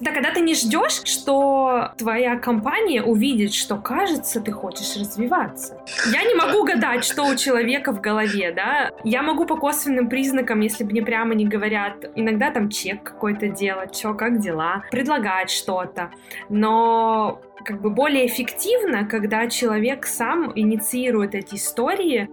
Да, когда ты не ждешь, что твоя компания увидит, что, кажется, ты хочешь развиваться. Я не могу гадать, что у человека в голове, да. Я могу по косвенным признакам, если мне прямо не говорят, иногда там чек какой-то делать, что, как дела, предлагать что-то. Но как бы более эффективно, когда человек сам инициирует эти истории,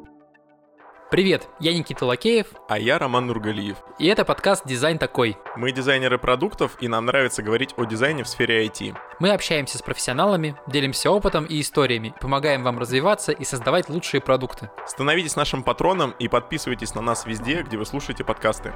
Привет, я Никита Лакеев. А я Роман Нургалиев. И это подкаст «Дизайн такой». Мы дизайнеры продуктов, и нам нравится говорить о дизайне в сфере IT. Мы общаемся с профессионалами, делимся опытом и историями, помогаем вам развиваться и создавать лучшие продукты. Становитесь нашим патроном и подписывайтесь на нас везде, где вы слушаете подкасты.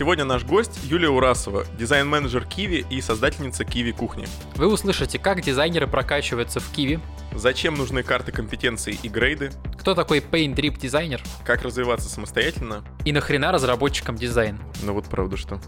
Сегодня наш гость Юлия Урасова, дизайн-менеджер Киви и создательница Киви Кухни. Вы услышите, как дизайнеры прокачиваются в Киви, зачем нужны карты компетенций и грейды, кто такой Paint Drip дизайнер, как развиваться самостоятельно и нахрена разработчикам дизайн. Ну вот правда что.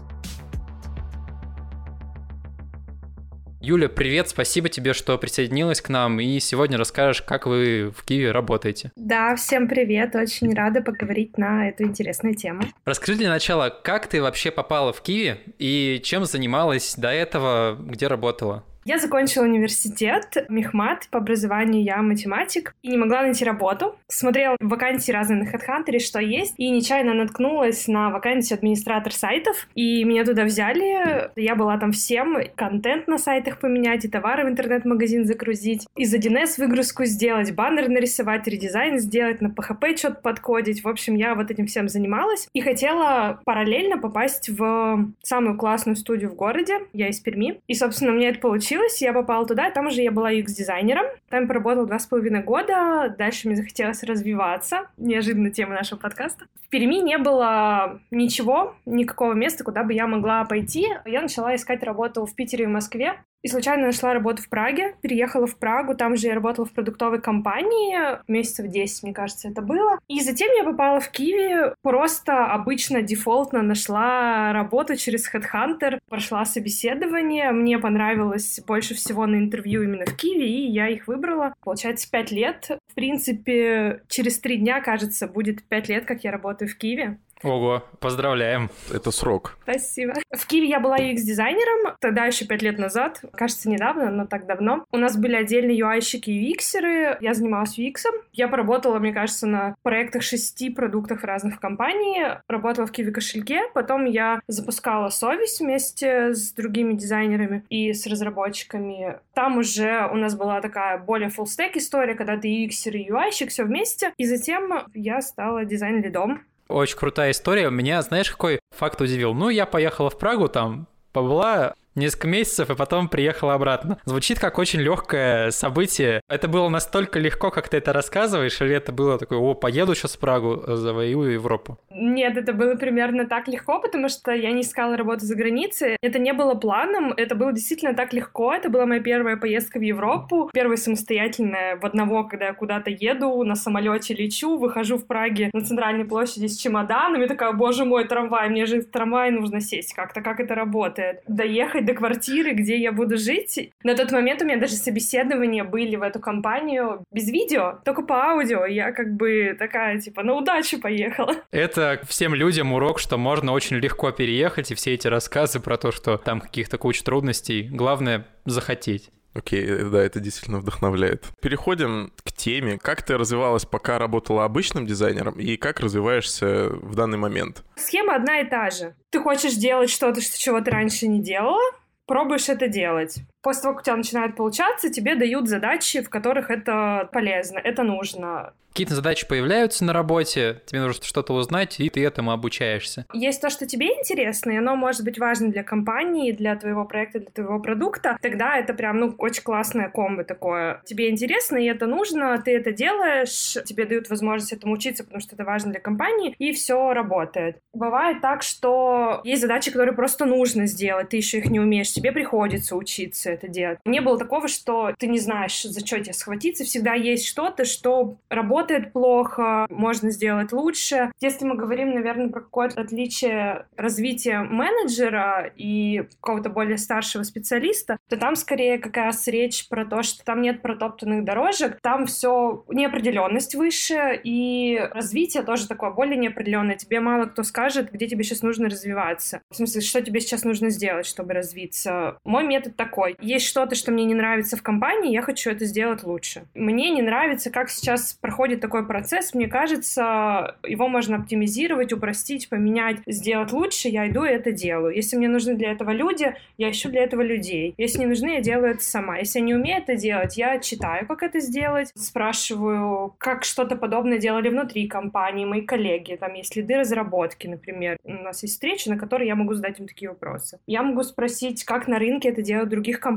Юля, привет, спасибо тебе, что присоединилась к нам, и сегодня расскажешь, как вы в Киеве работаете. Да, всем привет, очень рада поговорить на эту интересную тему. Расскажи для начала, как ты вообще попала в Киеве и чем занималась до этого, где работала? Я закончила университет, мехмат, по образованию я математик, и не могла найти работу. Смотрела вакансии разные на HeadHunter, что есть, и нечаянно наткнулась на вакансию администратор сайтов, и меня туда взяли. Я была там всем, контент на сайтах поменять, и товары в интернет-магазин загрузить, из 1С выгрузку сделать, баннер нарисовать, редизайн сделать, на PHP что-то подкодить. В общем, я вот этим всем занималась и хотела параллельно попасть в самую классную студию в городе. Я из Перми. И, собственно, мне это получилось получилось, я попала туда, там уже я была UX-дизайнером, там поработала два с половиной года, дальше мне захотелось развиваться, неожиданно тема нашего подкаста. В Перми не было ничего, никакого места, куда бы я могла пойти. Я начала искать работу в Питере и Москве, и случайно нашла работу в Праге, переехала в Прагу, там же я работала в продуктовой компании, месяцев 10, мне кажется, это было. И затем я попала в Киви, просто обычно дефолтно нашла работу через Headhunter, прошла собеседование, мне понравилось больше всего на интервью именно в Киви, и я их выбрала. Получается, 5 лет. В принципе, через 3 дня, кажется, будет 5 лет, как я работаю в Киеве. Ого, поздравляем. Это срок. Спасибо. В Киеве я была UX-дизайнером, тогда еще пять лет назад, кажется, недавно, но так давно. У нас были отдельные UI-щики и UX-еры, я занималась UX. Я поработала, мне кажется, на проектах шести продуктов разных компаний, работала в Киеве кошельке, потом я запускала совесть вместе с другими дизайнерами и с разработчиками. Там уже у нас была такая более full stack история, когда ты UX и UI-щик все вместе, и затем я стала дизайн-лидом очень крутая история. Меня, знаешь, какой факт удивил? Ну, я поехала в Прагу, там побыла несколько месяцев и потом приехала обратно. Звучит как очень легкое событие. Это было настолько легко, как ты это рассказываешь, или это было такое, о, поеду сейчас в Прагу, завоюю Европу? Нет, это было примерно так легко, потому что я не искала работу за границей. Это не было планом, это было действительно так легко. Это была моя первая поездка в Европу, первая самостоятельная в одного, когда я куда-то еду, на самолете лечу, выхожу в Праге на центральной площади с чемоданами, такая, боже мой, трамвай, мне же в трамвай нужно сесть как-то, как это работает. Доехать до квартиры, где я буду жить. На тот момент у меня даже собеседования были в эту компанию без видео, только по аудио. Я как бы такая, типа, на удачу поехала. Это всем людям урок, что можно очень легко переехать, и все эти рассказы про то, что там каких-то куча трудностей, главное — захотеть. Окей, okay, да, это действительно вдохновляет. Переходим к теме. Как ты развивалась, пока работала обычным дизайнером, и как развиваешься в данный момент? Схема одна и та же. Ты хочешь делать что-то, что чего ты раньше не делала, пробуешь это делать. После того, как у тебя начинает получаться, тебе дают задачи, в которых это полезно, это нужно. Какие-то задачи появляются на работе, тебе нужно что-то узнать, и ты этому обучаешься. Есть то, что тебе интересно, и оно может быть важно для компании, для твоего проекта, для твоего продукта, тогда это прям, ну, очень классное комбо такое. Тебе интересно, и это нужно, ты это делаешь, тебе дают возможность этому учиться, потому что это важно для компании, и все работает. Бывает так, что есть задачи, которые просто нужно сделать, ты еще их не умеешь, тебе приходится учиться это делать. Не было такого, что ты не знаешь, за что тебе схватиться. Всегда есть что-то, что работает плохо, можно сделать лучше. Если мы говорим, наверное, про какое-то отличие развития менеджера и какого-то более старшего специалиста, то там скорее как раз речь про то, что там нет протоптанных дорожек, там все неопределенность выше, и развитие тоже такое более неопределенное. Тебе мало кто скажет, где тебе сейчас нужно развиваться. В смысле, что тебе сейчас нужно сделать, чтобы развиться. Мой метод такой. Есть что-то, что мне не нравится в компании, я хочу это сделать лучше. Мне не нравится, как сейчас проходит такой процесс. Мне кажется, его можно оптимизировать, упростить, поменять, сделать лучше. Я иду и это делаю. Если мне нужны для этого люди, я ищу для этого людей. Если не нужны, я делаю это сама. Если я не умею это делать, я читаю, как это сделать, спрашиваю, как что-то подобное делали внутри компании, мои коллеги, там есть следы разработки, например. У нас есть встреча, на которой я могу задать им такие вопросы. Я могу спросить, как на рынке это делают в других компаниях,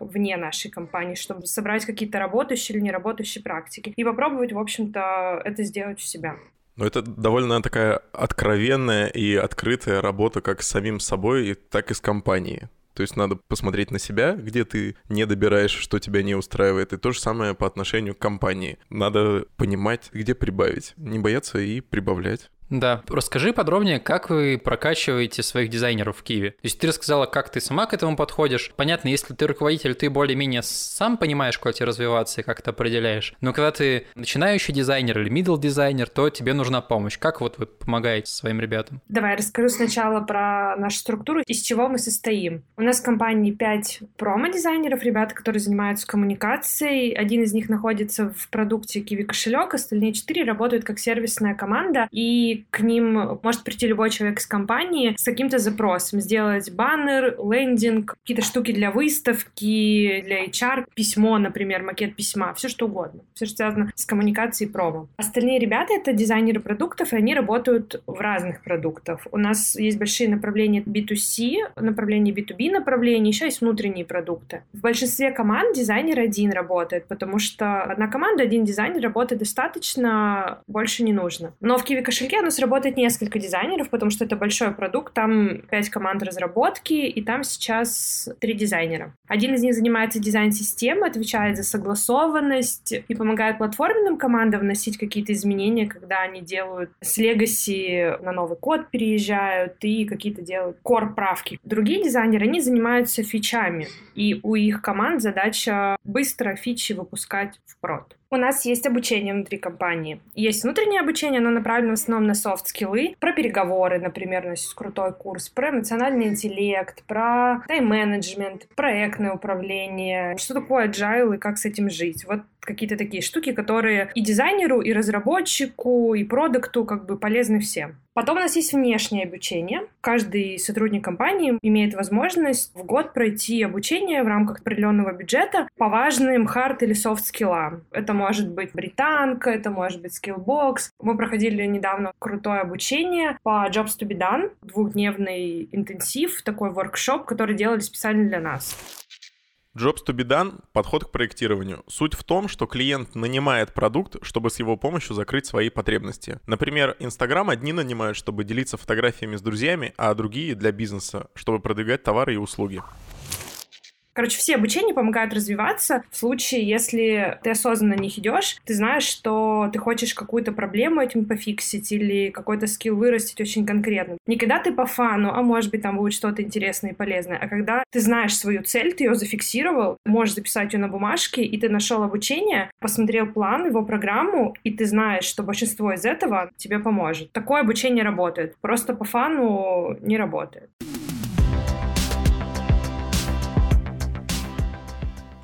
вне нашей компании, чтобы собрать какие-то работающие или неработающие практики и попробовать, в общем-то, это сделать у себя. Но это довольно такая откровенная и открытая работа как с самим собой, так и с компанией. То есть надо посмотреть на себя, где ты не добираешь, что тебя не устраивает. И то же самое по отношению к компании. Надо понимать, где прибавить. Не бояться и прибавлять. Да, расскажи подробнее, как вы прокачиваете своих дизайнеров в Киеве. То есть ты рассказала, как ты сама к этому подходишь. Понятно, если ты руководитель, ты более-менее сам понимаешь, куда тебе развиваться и как это определяешь. Но когда ты начинающий дизайнер или middle дизайнер, то тебе нужна помощь. Как вот вы помогаете своим ребятам? Давай расскажу сначала про нашу структуру, из чего мы состоим. У нас в компании 5 промо-дизайнеров, ребята, которые занимаются коммуникацией. Один из них находится в продукте Kiwi кошелек, остальные 4 работают как сервисная команда. И к ним может прийти любой человек из компании с каким-то запросом, сделать баннер, лендинг, какие-то штуки для выставки, для HR, письмо, например, макет письма, все что угодно, все что связано с коммуникацией промо. Остальные ребята — это дизайнеры продуктов, и они работают в разных продуктах. У нас есть большие направления B2C, направления B2B направления, еще есть внутренние продукты. В большинстве команд дизайнер один работает, потому что одна команда, один дизайнер работает достаточно, больше не нужно. Но в Kiwi кошельке нас работает несколько дизайнеров, потому что это большой продукт, там пять команд разработки, и там сейчас три дизайнера. Один из них занимается дизайн-системой, отвечает за согласованность и помогает платформенным командам вносить какие-то изменения, когда они делают с Legacy на новый код переезжают и какие-то делают core-правки. Другие дизайнеры, они занимаются фичами, и у их команд задача быстро фичи выпускать в прод. У нас есть обучение внутри компании. Есть внутреннее обучение, оно направлено в основном на софт-скиллы, про переговоры, например, у нас есть крутой курс, про эмоциональный интеллект, про тайм-менеджмент, проектное управление, что такое agile и как с этим жить. Вот какие-то такие штуки, которые и дизайнеру, и разработчику, и продукту как бы полезны всем. Потом у нас есть внешнее обучение. Каждый сотрудник компании имеет возможность в год пройти обучение в рамках определенного бюджета по важным хард или софт скиллам. Это может быть британка, это может быть Skillbox. Мы проходили недавно крутое обучение по Jobs to be done, двухдневный интенсив, такой воркшоп, который делали специально для нас. Jobs to be done — подход к проектированию. Суть в том, что клиент нанимает продукт, чтобы с его помощью закрыть свои потребности. Например, Instagram одни нанимают, чтобы делиться фотографиями с друзьями, а другие — для бизнеса, чтобы продвигать товары и услуги. Короче, все обучения помогают развиваться. В случае, если ты осознанно на них идешь, ты знаешь, что ты хочешь какую-то проблему этим пофиксить или какой-то скилл вырастить очень конкретно. Не когда ты по фану, а может быть там будет что-то интересное и полезное, а когда ты знаешь свою цель, ты ее зафиксировал, можешь записать ее на бумажке, и ты нашел обучение, посмотрел план, его программу, и ты знаешь, что большинство из этого тебе поможет. Такое обучение работает. Просто по фану не работает.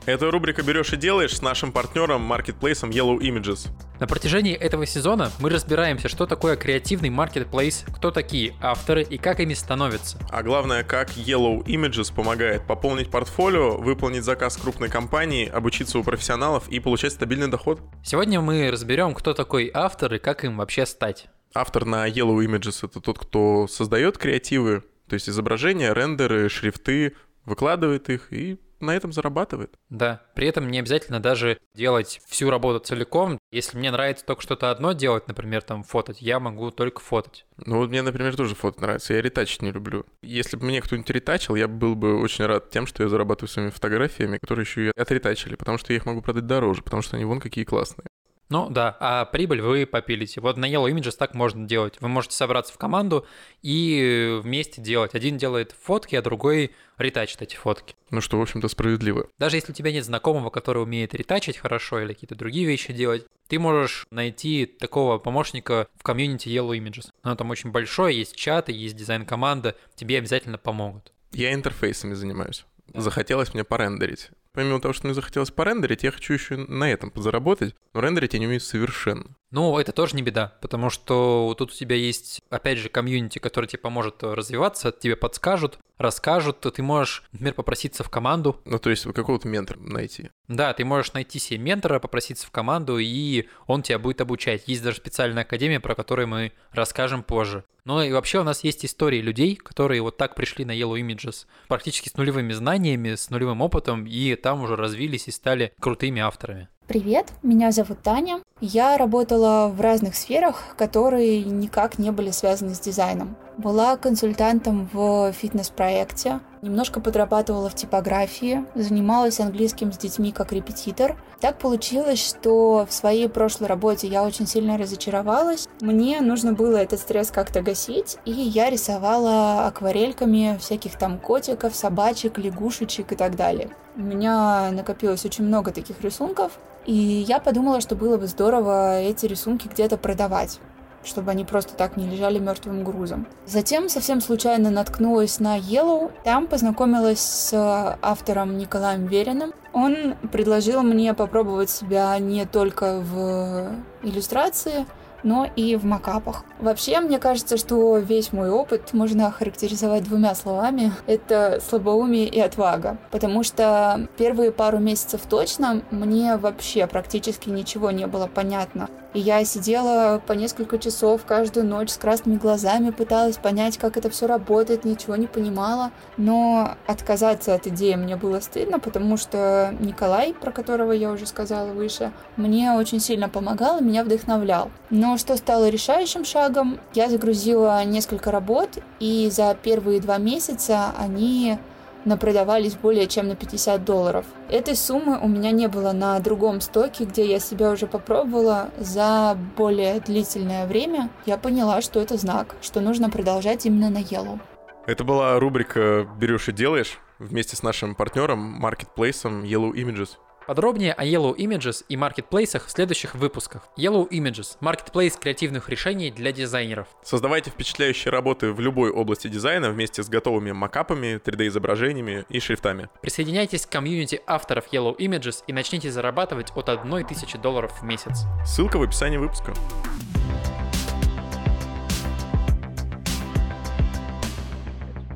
Это рубрика «Берешь и делаешь» с нашим партнером, маркетплейсом Yellow Images. На протяжении этого сезона мы разбираемся, что такое креативный маркетплейс, кто такие авторы и как ими становятся. А главное, как Yellow Images помогает пополнить портфолио, выполнить заказ крупной компании, обучиться у профессионалов и получать стабильный доход. Сегодня мы разберем, кто такой автор и как им вообще стать. Автор на Yellow Images — это тот, кто создает креативы, то есть изображения, рендеры, шрифты, выкладывает их и на этом зарабатывает. Да, при этом не обязательно даже делать всю работу целиком. Если мне нравится только что-то одно делать, например, там фототь, я могу только фототь. Ну вот мне, например, тоже фото нравится, я ретачить не люблю. Если бы мне кто-нибудь ретачил, я был бы очень рад тем, что я зарабатываю своими фотографиями, которые еще и отретачили, потому что я их могу продать дороже, потому что они вон какие классные. Ну да, а прибыль вы попилите. Вот на Yellow Images так можно делать. Вы можете собраться в команду и вместе делать. Один делает фотки, а другой ретачит эти фотки. Ну что, в общем-то, справедливо. Даже если у тебя нет знакомого, который умеет ретачить хорошо или какие-то другие вещи делать, ты можешь найти такого помощника в комьюнити Yellow Images. Оно там очень большое, есть чаты, есть дизайн-команда, тебе обязательно помогут. Я интерфейсами занимаюсь. Захотелось мне порендерить. Помимо того, что мне захотелось порендерить, я хочу еще на этом подзаработать, но рендерить я не умею совершенно. Ну, это тоже не беда, потому что тут у тебя есть, опять же, комьюнити, который тебе поможет развиваться, тебе подскажут, расскажут, ты можешь, например, попроситься в команду. Ну, то есть какого-то ментора найти. Да, ты можешь найти себе ментора, попроситься в команду, и он тебя будет обучать. Есть даже специальная академия, про которую мы расскажем позже. Ну и вообще у нас есть истории людей, которые вот так пришли на Yellow Images практически с нулевыми знаниями, с нулевым опытом, и там уже развились и стали крутыми авторами. Привет, меня зовут Таня. Я работала в разных сферах, которые никак не были связаны с дизайном. Была консультантом в фитнес-проекте, немножко подрабатывала в типографии, занималась английским с детьми как репетитор. Так получилось, что в своей прошлой работе я очень сильно разочаровалась. Мне нужно было этот стресс как-то гасить, и я рисовала акварельками всяких там котиков, собачек, лягушечек и так далее. У меня накопилось очень много таких рисунков, и я подумала, что было бы здорово эти рисунки где-то продавать чтобы они просто так не лежали мертвым грузом. Затем совсем случайно наткнулась на Yellow. Там познакомилась с автором Николаем Вериным. Он предложил мне попробовать себя не только в иллюстрации, но и в макапах. Вообще, мне кажется, что весь мой опыт можно охарактеризовать двумя словами. Это слабоумие и отвага. Потому что первые пару месяцев точно мне вообще практически ничего не было понятно. И я сидела по несколько часов каждую ночь с красными глазами, пыталась понять, как это все работает, ничего не понимала. Но отказаться от идеи мне было стыдно, потому что Николай, про которого я уже сказала выше, мне очень сильно помогал и меня вдохновлял. Но что стало решающим шагом, я загрузила несколько работ, и за первые два месяца они напродавались более чем на 50 долларов. Этой суммы у меня не было на другом стоке, где я себя уже попробовала за более длительное время. Я поняла, что это знак, что нужно продолжать именно на Yellow. Это была рубрика «Берешь и делаешь» вместе с нашим партнером, маркетплейсом Yellow Images. Подробнее о Yellow Images и маркетплейсах в следующих выпусках. Yellow Images – маркетплейс креативных решений для дизайнеров. Создавайте впечатляющие работы в любой области дизайна вместе с готовыми макапами, 3D-изображениями и шрифтами. Присоединяйтесь к комьюнити авторов Yellow Images и начните зарабатывать от 1000 долларов в месяц. Ссылка в описании выпуска.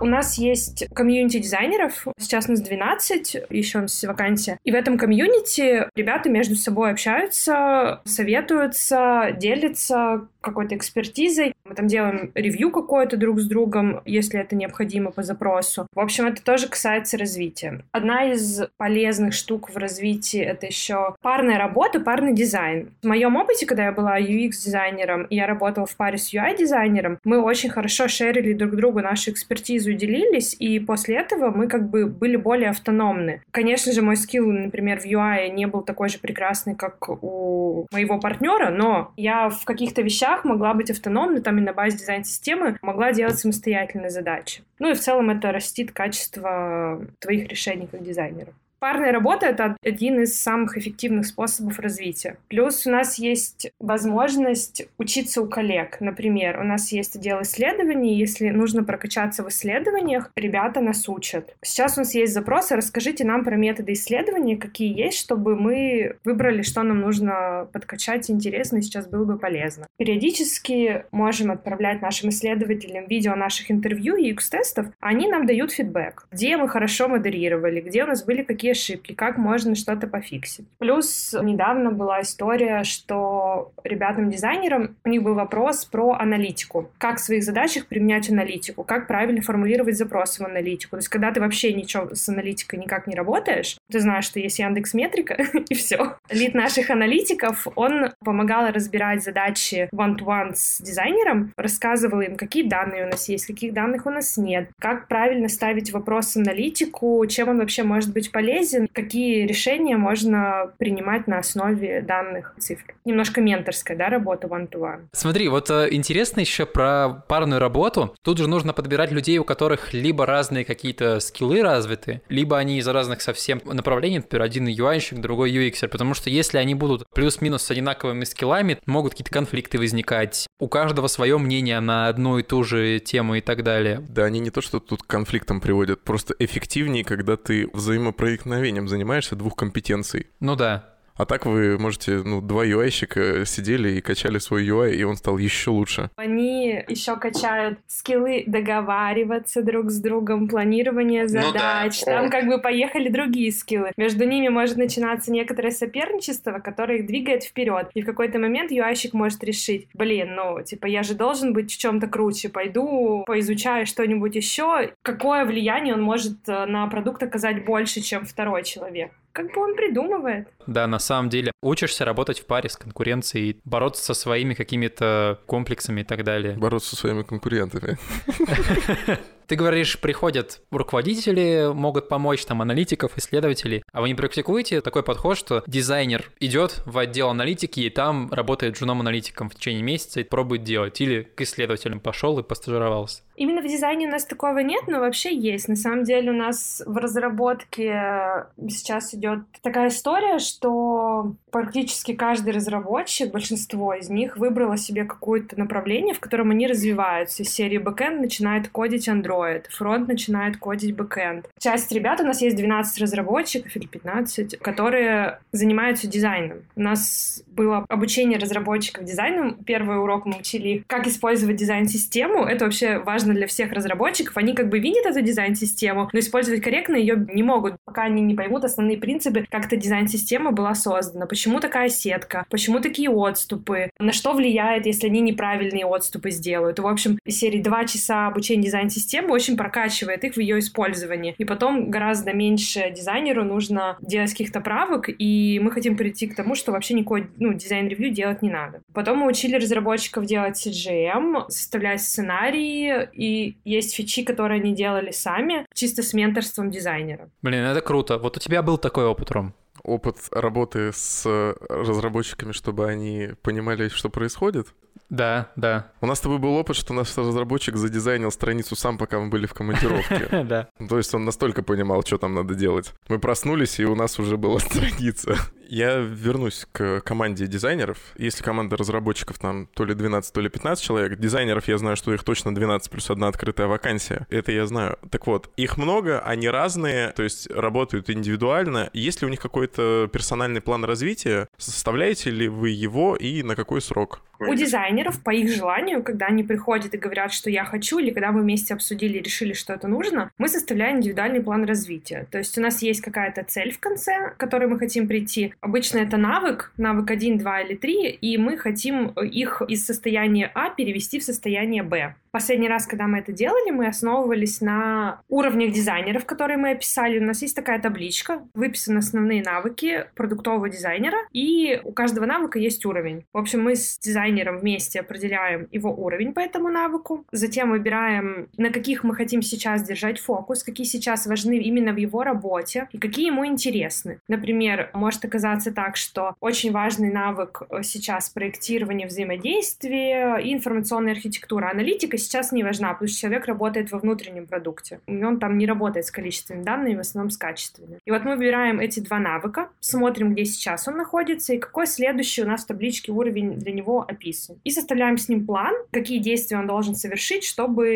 У нас есть комьюнити дизайнеров, сейчас нас 12, еще у нас вакансия. И в этом комьюнити ребята между собой общаются, советуются, делятся какой-то экспертизой. Мы там делаем ревью какое-то друг с другом, если это необходимо по запросу. В общем, это тоже касается развития. Одна из полезных штук в развитии — это еще парная работа, парный дизайн. В моем опыте, когда я была UX-дизайнером, я работала в паре с UI-дизайнером, мы очень хорошо шерили друг другу нашу экспертизу и делились, и после этого мы как бы были более автономны. Конечно же, мой скилл, например, в UI не был такой же прекрасный, как у моего партнера, но я в каких-то вещах могла быть автономной, там и на базе дизайн-системы могла делать самостоятельные задачи. Ну и в целом это растит качество твоих решений как дизайнера. Парная работа — это один из самых эффективных способов развития. Плюс у нас есть возможность учиться у коллег. Например, у нас есть отдел исследований. Если нужно прокачаться в исследованиях, ребята нас учат. Сейчас у нас есть запросы. Расскажите нам про методы исследования, какие есть, чтобы мы выбрали, что нам нужно подкачать интересно и сейчас было бы полезно. Периодически можем отправлять нашим исследователям видео наших интервью и UX-тестов. Они нам дают фидбэк, где мы хорошо модерировали, где у нас были какие какие ошибки, как можно что-то пофиксить. Плюс недавно была история, что ребятам-дизайнерам у них был вопрос про аналитику. Как в своих задачах применять аналитику, как правильно формулировать запросы в аналитику. То есть, когда ты вообще ничего с аналитикой никак не работаешь, ты знаешь, что есть Яндекс Метрика, и все. Лид наших аналитиков, он помогал разбирать задачи one-to-one с дизайнером, рассказывал им, какие данные у нас есть, каких данных у нас нет, как правильно ставить вопрос аналитику, чем он вообще может быть полезен, какие решения можно принимать на основе данных цифр. Немножко менторская, да, работа one-to-one. Смотри, вот э, интересно еще про парную работу. Тут же нужно подбирать людей, у которых либо разные какие-то скиллы развиты, либо они из разных совсем направлений, например, один UI-щик, другой UX, потому что если они будут плюс-минус с одинаковыми скиллами, могут какие-то конфликты возникать. У каждого свое мнение на одну и ту же тему и так далее. Да, они не то, что тут к конфликтам приводят, просто эффективнее, когда ты взаимопроникновением занимаешься двух компетенций. Ну да. А так вы можете, ну, два UI-щика сидели и качали свой UI, и он стал еще лучше. Они еще качают скиллы договариваться друг с другом, планирование задач. Ну, да. Там как бы поехали другие скиллы. Между ними может начинаться некоторое соперничество, которое их двигает вперед. И в какой-то момент UI-щик может решить, блин, ну, типа, я же должен быть в чем-то круче, пойду поизучаю что-нибудь еще. Какое влияние он может э, на продукт оказать больше, чем второй человек? Как бы он придумывает. Да, на самом деле. Учишься работать в паре с конкуренцией, бороться со своими какими-то комплексами и так далее. Бороться со своими конкурентами. Ты говоришь, приходят руководители, могут помочь, там, аналитиков, исследователей. А вы не практикуете такой подход, что дизайнер идет в отдел аналитики и там работает джуном-аналитиком в течение месяца и пробует делать? Или к исследователям пошел и постажировался? Именно в дизайне у нас такого нет, но вообще есть. На самом деле у нас в разработке сейчас идет такая история, что практически каждый разработчик, большинство из них, выбрало себе какое-то направление, в котором они развиваются. Из серии бэкэнд начинает кодить Android, фронт начинает кодить бэкэнд. Часть ребят, у нас есть 12 разработчиков или 15, которые занимаются дизайном. У нас было обучение разработчиков дизайну. Первый урок мы учили, как использовать дизайн-систему. Это вообще важно для всех разработчиков. Они как бы видят эту дизайн-систему, но использовать корректно ее не могут, пока они не поймут основные принципы, как эта дизайн-система была создана, почему такая сетка, почему такие отступы, на что влияет, если они неправильные отступы сделают. И, в общем, серии два часа обучения дизайн-системы очень прокачивает их в ее использовании. И потом гораздо меньше дизайнеру нужно делать каких-то правок, и мы хотим прийти к тому, что вообще никакой ну, ну, дизайн-ревью делать не надо. Потом мы учили разработчиков делать CGM, составлять сценарии, и есть фичи, которые они делали сами, чисто с менторством дизайнера. Блин, это круто. Вот у тебя был такой опыт, Ром? Опыт работы с разработчиками, чтобы они понимали, что происходит? Да, да. У нас с тобой был опыт, что наш разработчик задизайнил страницу сам, пока мы были в командировке. Да. То есть он настолько понимал, что там надо делать. Мы проснулись, и у нас уже была страница. Я вернусь к команде дизайнеров. Если команда разработчиков там то ли 12, то ли 15 человек, дизайнеров я знаю, что их точно 12 плюс одна открытая вакансия. Это я знаю. Так вот, их много, они разные, то есть работают индивидуально. Есть ли у них какой-то персональный план развития? Составляете ли вы его и на какой срок? У дизайнеров, по их желанию, когда они приходят и говорят, что я хочу, или когда мы вместе обсудили и решили, что это нужно, мы составляем индивидуальный план развития. То есть у нас есть какая-то цель в конце, к которой мы хотим прийти. Обычно это навык, навык 1, 2 или 3, и мы хотим их из состояния А перевести в состояние Б. Последний раз, когда мы это делали, мы основывались на уровнях дизайнеров, которые мы описали. У нас есть такая табличка, выписаны основные навыки продуктового дизайнера, и у каждого навыка есть уровень. В общем, мы с дизайнером вместе определяем его уровень по этому навыку, затем выбираем, на каких мы хотим сейчас держать фокус, какие сейчас важны именно в его работе и какие ему интересны. Например, может оказаться так, что очень важный навык сейчас проектирование взаимодействия и информационная архитектура, аналитика сейчас не важна, потому что человек работает во внутреннем продукте. Он там не работает с количественными данными, в основном с качественными. И вот мы выбираем эти два навыка, смотрим, где сейчас он находится и какой следующий у нас в табличке уровень для него описан. И составляем с ним план, какие действия он должен совершить, чтобы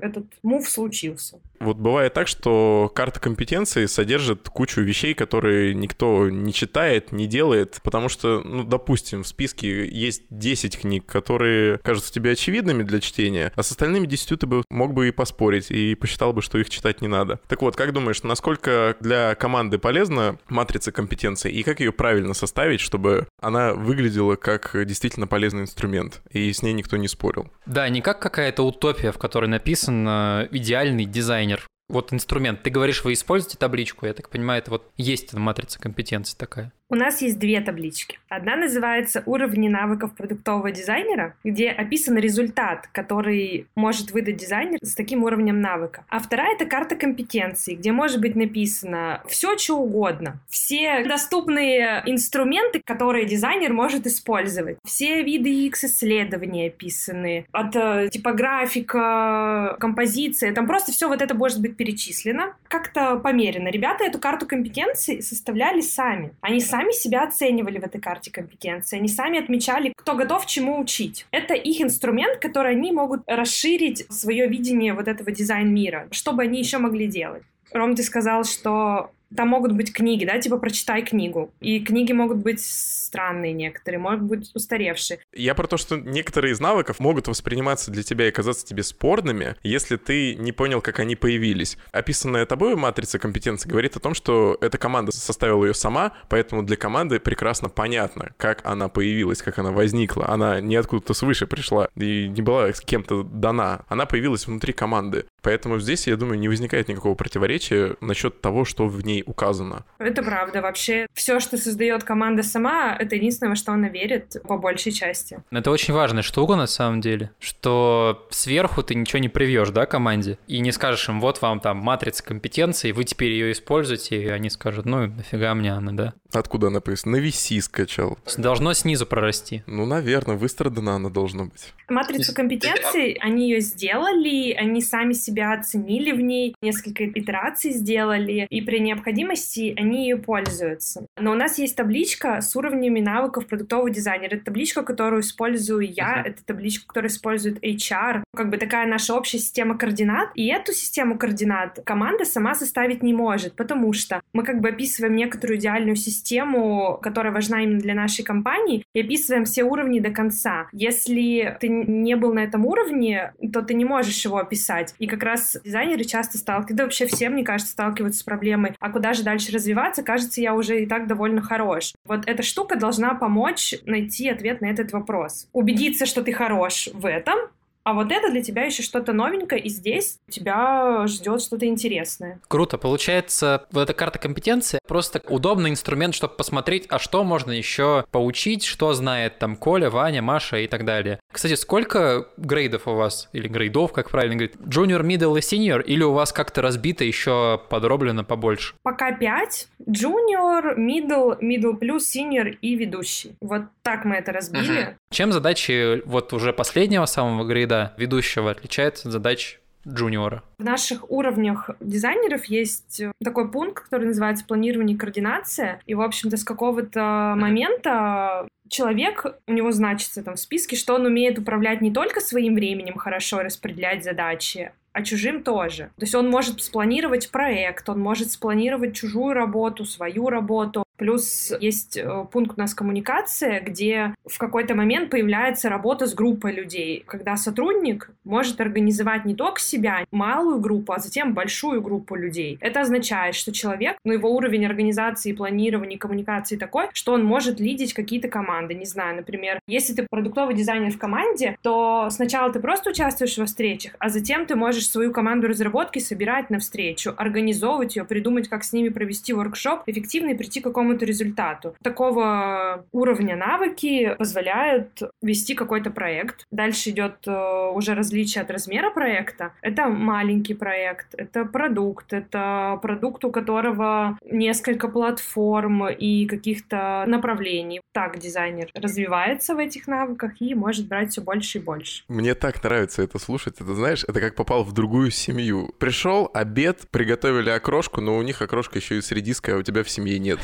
этот мув случился. Вот бывает так, что карта компетенции содержит кучу вещей, которые никто не читает, не делает, потому что, ну, допустим, в списке есть 10 книг, которые кажутся тебе очевидными для чтения, а с остальными 10 ты бы мог бы и поспорить, и посчитал бы, что их читать не надо. Так вот, как думаешь, насколько для команды полезна матрица компетенций, и как ее правильно составить, чтобы она выглядела как действительно полезный инструмент, и с ней никто не спорил? Да, не как какая-то утопия, в которой написан идеальный дизайнер. Вот инструмент. Ты говоришь, вы используете табличку, я так понимаю, это вот есть матрица компетенций такая. У нас есть две таблички. Одна называется «Уровни навыков продуктового дизайнера», где описан результат, который может выдать дизайнер с таким уровнем навыка. А вторая — это карта компетенций, где может быть написано все, что угодно. Все доступные инструменты, которые дизайнер может использовать. Все виды X-исследований описаны. От э, типографика, композиции. Там просто все вот это может быть перечислено. Как-то померено. Ребята эту карту компетенций составляли сами. Они сами сами себя оценивали в этой карте компетенции, они сами отмечали, кто готов чему учить. Это их инструмент, который они могут расширить свое видение вот этого дизайн-мира, что бы они еще могли делать. Ром, ты сказал, что там могут быть книги, да, типа прочитай книгу. И книги могут быть странные некоторые, могут быть устаревшие. Я про то, что некоторые из навыков могут восприниматься для тебя и казаться тебе спорными, если ты не понял, как они появились. Описанная тобой матрица компетенции говорит о том, что эта команда составила ее сама, поэтому для команды прекрасно понятно, как она появилась, как она возникла. Она не откуда-то свыше пришла и не была с кем-то дана. Она появилась внутри команды. Поэтому здесь, я думаю, не возникает никакого противоречия насчет того, что в ней указано. Это правда. Вообще, все, что создает команда сама, это единственное, во что она верит по большей части. Это очень важная штука на самом деле, что сверху ты ничего не привьешь, да, команде, и не скажешь им, вот вам там матрица компетенций, вы теперь ее используете, и они скажут, ну, нафига мне она, да? Откуда она появилась? На VC скачал. Должно снизу прорасти. Ну, наверное, выстрадана она должна быть. Матрицу компетенций, они ее сделали, они сами себя оценили в ней, несколько итераций сделали, и при необходимости они ее пользуются. Но у нас есть табличка с уровнями навыков продуктового дизайнера. Это табличка, которую использую я, uh-huh. это табличка, которую использует HR. Как бы такая наша общая система координат. И эту систему координат команда сама составить не может, потому что мы как бы описываем некоторую идеальную систему, которая важна именно для нашей компании, и описываем все уровни до конца. Если ты не был на этом уровне, то ты не можешь его описать. И как раз дизайнеры часто сталкиваются, да вообще все, мне кажется, сталкиваются с проблемой, а куда же дальше развиваться, кажется, я уже и так довольно хорош. Вот эта штука должна помочь найти ответ на этот вопрос. Убедиться, что ты хорош в этом, а вот это для тебя еще что-то новенькое, и здесь тебя ждет что-то интересное. Круто. Получается, вот эта карта компетенции просто удобный инструмент, чтобы посмотреть, а что можно еще поучить, что знает там Коля, Ваня, Маша и так далее. Кстати, сколько грейдов у вас, или грейдов, как правильно говорить, junior, middle и senior, или у вас как-то разбито еще подроблено побольше? Пока 5. Junior, middle, middle плюс, senior и ведущий. Вот так мы это разбили. Угу. Чем задачи вот уже последнего самого грейда ведущего отличаются от задач джуниора? В наших уровнях дизайнеров есть такой пункт, который называется планирование и координация. И, в общем-то, с какого-то момента человек, у него значится там в списке, что он умеет управлять не только своим временем хорошо, распределять задачи, а чужим тоже. То есть он может спланировать проект, он может спланировать чужую работу, свою работу, Плюс есть э, пункт у нас коммуникация, где в какой-то момент появляется работа с группой людей, когда сотрудник может организовать не только себя, малую группу, а затем большую группу людей. Это означает, что человек, ну, его уровень организации, планирования, коммуникации такой, что он может лидить какие-то команды. Не знаю, например, если ты продуктовый дизайнер в команде, то сначала ты просто участвуешь во встречах, а затем ты можешь свою команду разработки собирать на встречу, организовывать ее, придумать, как с ними провести воркшоп, эффективно и прийти к какому какому-то результату. Такого уровня навыки позволяют вести какой-то проект. Дальше идет э, уже различие от размера проекта. Это маленький проект, это продукт, это продукт, у которого несколько платформ и каких-то направлений. Так дизайнер развивается в этих навыках и может брать все больше и больше. Мне так нравится это слушать. Это, знаешь, это как попал в другую семью. Пришел, обед, приготовили окрошку, но у них окрошка еще и с редиской, а у тебя в семье нет.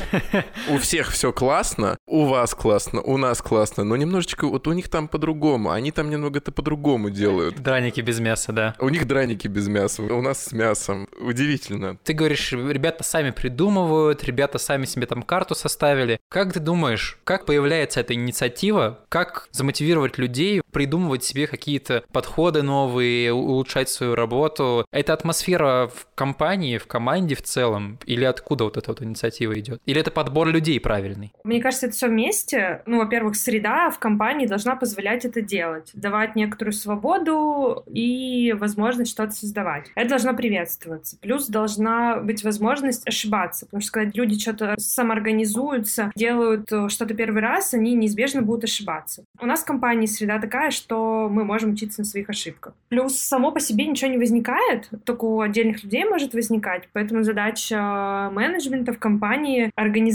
У всех все классно, у вас классно, у нас классно, но немножечко вот у них там по-другому, они там немного это по-другому делают. Драники без мяса, да. У них драники без мяса, у нас с мясом. Удивительно. Ты говоришь, ребята сами придумывают, ребята сами себе там карту составили. Как ты думаешь, как появляется эта инициатива? Как замотивировать людей придумывать себе какие-то подходы новые, улучшать свою работу? Это атмосфера в компании, в команде в целом? Или откуда вот эта вот инициатива идет? Или это подбор людей правильный? Мне кажется, это все вместе. Ну, во-первых, среда в компании должна позволять это делать, давать некоторую свободу и возможность что-то создавать. Это должно приветствоваться. Плюс должна быть возможность ошибаться, потому что когда люди что-то самоорганизуются, делают э, что-то первый раз, они неизбежно будут ошибаться. У нас в компании среда такая, что мы можем учиться на своих ошибках. Плюс само по себе ничего не возникает, только у отдельных людей может возникать, поэтому задача менеджмента в компании организовать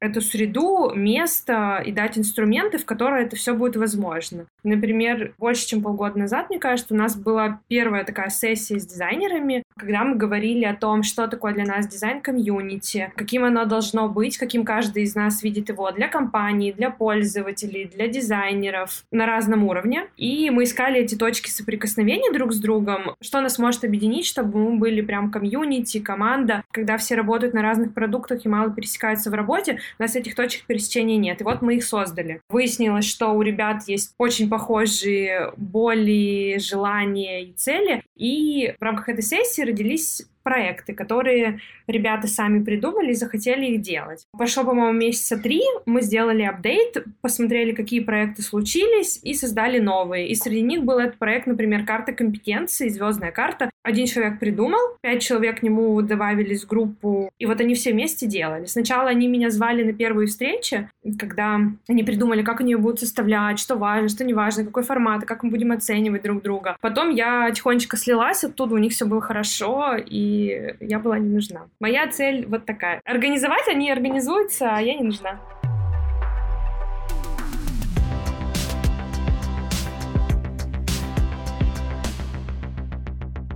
эту среду, место и дать инструменты, в которые это все будет возможно. Например, больше чем полгода назад, мне кажется, у нас была первая такая сессия с дизайнерами, когда мы говорили о том, что такое для нас дизайн-комьюнити, каким оно должно быть, каким каждый из нас видит его для компании, для пользователей, для дизайнеров на разном уровне. И мы искали эти точки соприкосновения друг с другом, что нас может объединить, чтобы мы были прям комьюнити, команда. Когда все работают на разных продуктах и мало пересекаются в работе, у нас этих точек пересечения нет. И вот мы их создали. Выяснилось, что у ребят есть очень похожие боли, желания и цели. И в рамках этой сессии родились проекты, которые ребята сами придумали и захотели их делать. Прошло, по-моему, месяца три, мы сделали апдейт, посмотрели, какие проекты случились, и создали новые. И среди них был этот проект, например, карта компетенции, звездная карта. Один человек придумал, пять человек к нему добавились в группу, и вот они все вместе делали. Сначала они меня звали на первые встречи, когда они придумали, как они ее будут составлять, что важно, что не важно, какой формат, как мы будем оценивать друг друга. Потом я тихонечко слилась оттуда, у них все было хорошо, и я была не нужна. Моя цель вот такая. Организовать они организуются, а я не нужна.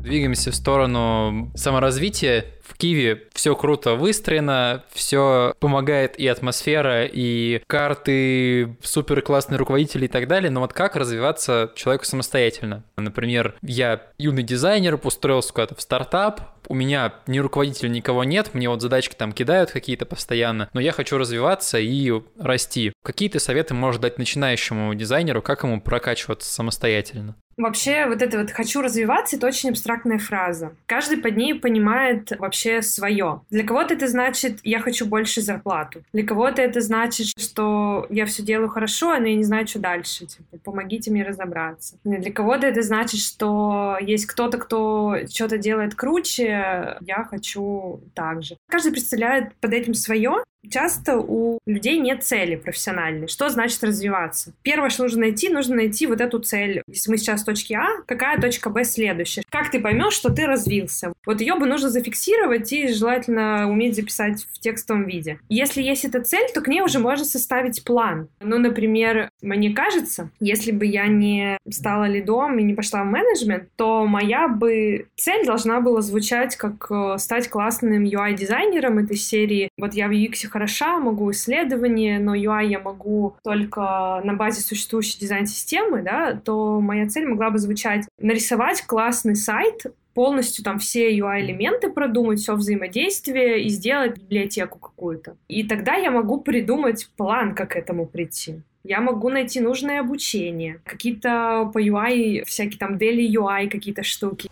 Двигаемся в сторону саморазвития. Киеве все круто выстроено, все помогает и атмосфера, и карты, супер классные руководители и так далее. Но вот как развиваться человеку самостоятельно? Например, я юный дизайнер, устроился куда-то в стартап, у меня ни руководителя, никого нет, мне вот задачки там кидают какие-то постоянно, но я хочу развиваться и расти. Какие ты советы можешь дать начинающему дизайнеру, как ему прокачиваться самостоятельно? Вообще, вот это вот «хочу развиваться» — это очень абстрактная фраза. Каждый под ней понимает вообще свое. Для кого-то это значит «я хочу больше зарплату». Для кого-то это значит, что я все делаю хорошо, но я не знаю, что дальше. Типа, помогите мне разобраться. Для кого-то это значит, что есть кто-то, кто что-то делает круче, я хочу так же. Каждый представляет под этим свое, Часто у людей нет цели профессиональной. Что значит развиваться? Первое, что нужно найти, нужно найти вот эту цель. Если мы сейчас в точке А, какая точка Б следующая? Как ты поймешь, что ты развился? Вот ее бы нужно зафиксировать и желательно уметь записать в текстовом виде. Если есть эта цель, то к ней уже можно составить план. Ну, например, мне кажется, если бы я не стала лидом и не пошла в менеджмент, то моя бы цель должна была звучать как э, стать классным UI-дизайнером этой серии. Вот я в UX хороша, могу исследования, но UI я могу только на базе существующей дизайн-системы, да, то моя цель могла бы звучать нарисовать классный сайт, полностью там все UI-элементы продумать, все взаимодействие и сделать библиотеку какую-то. И тогда я могу придумать план, как к этому прийти. Я могу найти нужное обучение, какие-то по UI, всякие там daily UI, какие-то штуки.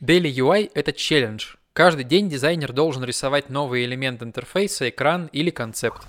Daily UI — это челлендж, Каждый день дизайнер должен рисовать новый элемент интерфейса, экран или концепт.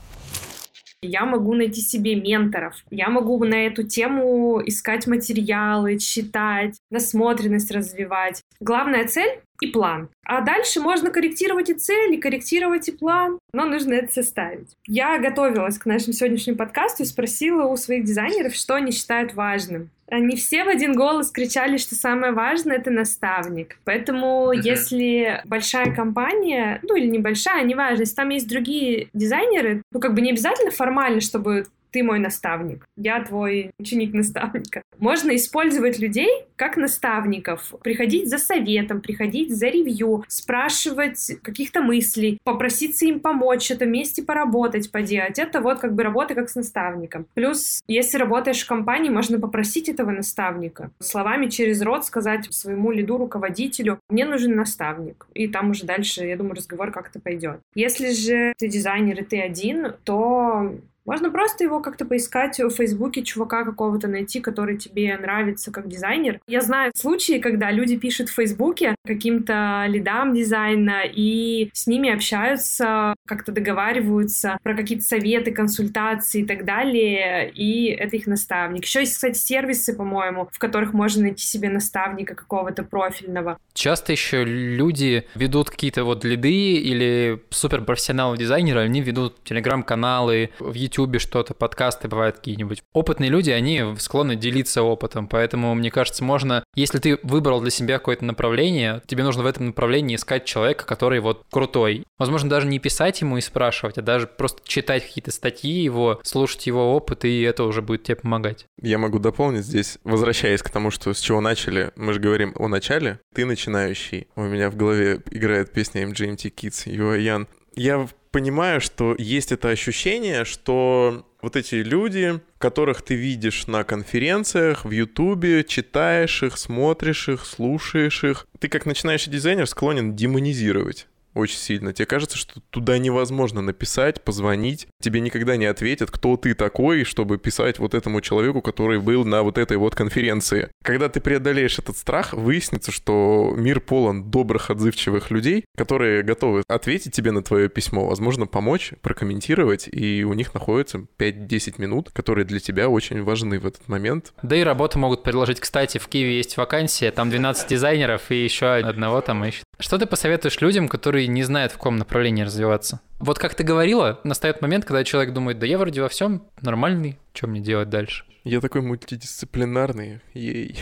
Я могу найти себе менторов. Я могу на эту тему искать материалы, читать, насмотренность развивать. Главная цель и план. А дальше можно корректировать и цель, и корректировать и план, но нужно это составить. Я готовилась к нашему сегодняшнему подкасту и спросила у своих дизайнеров, что они считают важным. Они все в один голос кричали, что самое важное — это наставник. Поэтому, mm-hmm. если большая компания, ну или небольшая, неважно, если там есть другие дизайнеры, ну как бы не обязательно формально, чтобы ты мой наставник, я твой ученик наставника. Можно использовать людей как наставников, приходить за советом, приходить за ревью, спрашивать каких-то мыслей, попроситься им помочь, что-то вместе поработать, поделать. Это вот как бы работа как с наставником. Плюс, если работаешь в компании, можно попросить этого наставника. Словами через рот сказать своему лиду, руководителю, мне нужен наставник. И там уже дальше, я думаю, разговор как-то пойдет. Если же ты дизайнер и ты один, то можно просто его как-то поискать в Фейсбуке, чувака какого-то найти, который тебе нравится как дизайнер. Я знаю случаи, когда люди пишут в Фейсбуке каким-то лидам дизайна и с ними общаются, как-то договариваются про какие-то советы, консультации и так далее, и это их наставник. Еще есть, кстати, сервисы, по-моему, в которых можно найти себе наставника какого-то профильного. Часто еще люди ведут какие-то вот лиды или суперпрофессионалы дизайнеры, они ведут телеграм-каналы, в YouTube Ютубе что-то, подкасты бывают какие-нибудь. Опытные люди, они склонны делиться опытом, поэтому, мне кажется, можно, если ты выбрал для себя какое-то направление, тебе нужно в этом направлении искать человека, который вот крутой. Возможно, даже не писать ему и спрашивать, а даже просто читать какие-то статьи его, слушать его опыт, и это уже будет тебе помогать. Я могу дополнить здесь, возвращаясь к тому, что с чего начали, мы же говорим о начале, ты начинающий. У меня в голове играет песня MGMT Kids, young. Я понимаю, что есть это ощущение, что вот эти люди, которых ты видишь на конференциях, в Ютубе, читаешь их, смотришь их, слушаешь их, ты как начинающий дизайнер склонен демонизировать очень сильно. Тебе кажется, что туда невозможно написать, позвонить. Тебе никогда не ответят, кто ты такой, чтобы писать вот этому человеку, который был на вот этой вот конференции. Когда ты преодолеешь этот страх, выяснится, что мир полон добрых, отзывчивых людей, которые готовы ответить тебе на твое письмо, возможно, помочь, прокомментировать, и у них находится 5-10 минут, которые для тебя очень важны в этот момент. Да и работу могут предложить. Кстати, в Киеве есть вакансия, там 12 дизайнеров и еще одного там ищут. Что ты посоветуешь людям, которые не знают, в каком направлении развиваться. Вот как ты говорила, настает момент, когда человек думает, да я вроде во всем нормальный, что мне делать дальше? Я такой мультидисциплинарный, ей.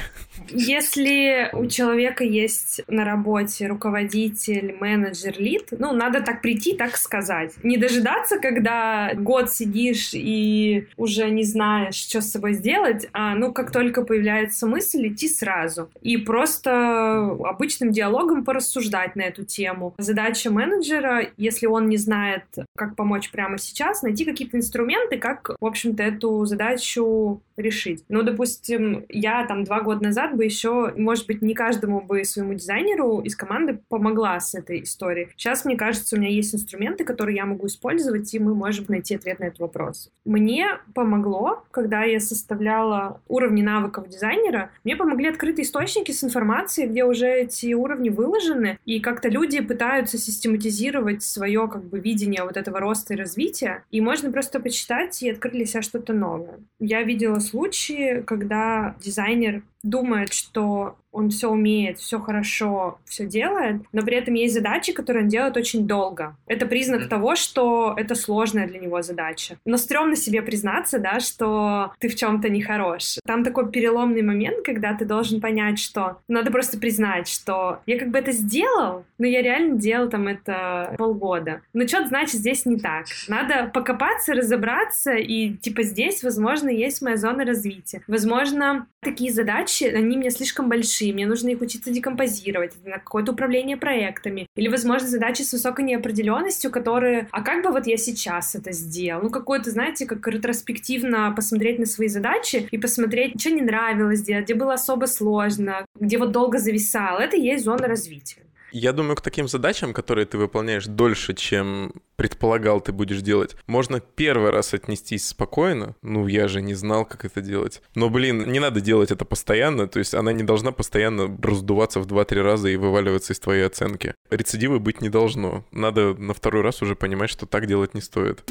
Если у человека есть на работе руководитель, менеджер, лид, ну, надо так прийти, так сказать. Не дожидаться, когда год сидишь и уже не знаешь, что с собой сделать, а, ну, как только появляется мысль, идти сразу. И просто обычным диалогом порассуждать на эту тему. Задача менеджера, если он не знает, как помочь прямо сейчас, найти какие-то инструменты, как, в общем-то, эту задачу решить. Ну, допустим, я там два года назад бы еще, может быть, не каждому бы своему дизайнеру из команды помогла с этой историей. Сейчас, мне кажется, у меня есть инструменты, которые я могу использовать, и мы можем найти ответ на этот вопрос. Мне помогло, когда я составляла уровни навыков дизайнера, мне помогли открытые источники с информацией, где уже эти уровни выложены, и как-то люди пытаются систематизировать свое как бы видение вот этого роста и развития, и можно просто почитать и открыть для себя что-то новое. Я видела случаи, когда дизайнер думает, что он все умеет, все хорошо, все делает, но при этом есть задачи, которые он делает очень долго. Это признак mm-hmm. того, что это сложная для него задача. Но стрёмно себе признаться, да, что ты в чем-то не хорош. Там такой переломный момент, когда ты должен понять, что надо просто признать, что я как бы это сделал, но я реально делал там это полгода. Но что-то значит здесь не так. Надо покопаться, разобраться, и типа здесь, возможно, есть моя зона развития. Возможно, такие задачи, они мне слишком большие, мне нужно их учиться декомпозировать, на какое-то управление проектами, или, возможно, задачи с высокой неопределенностью, которые, а как бы вот я сейчас это сделал? Ну, какое-то, знаете, как ретроспективно посмотреть на свои задачи и посмотреть, что не нравилось делать, где было особо сложно, где вот долго зависал. Это и есть зона развития. Я думаю, к таким задачам, которые ты выполняешь дольше, чем предполагал ты будешь делать, можно первый раз отнестись спокойно. Ну, я же не знал, как это делать. Но, блин, не надо делать это постоянно. То есть она не должна постоянно раздуваться в 2-3 раза и вываливаться из твоей оценки. Рецидивы быть не должно. Надо на второй раз уже понимать, что так делать не стоит.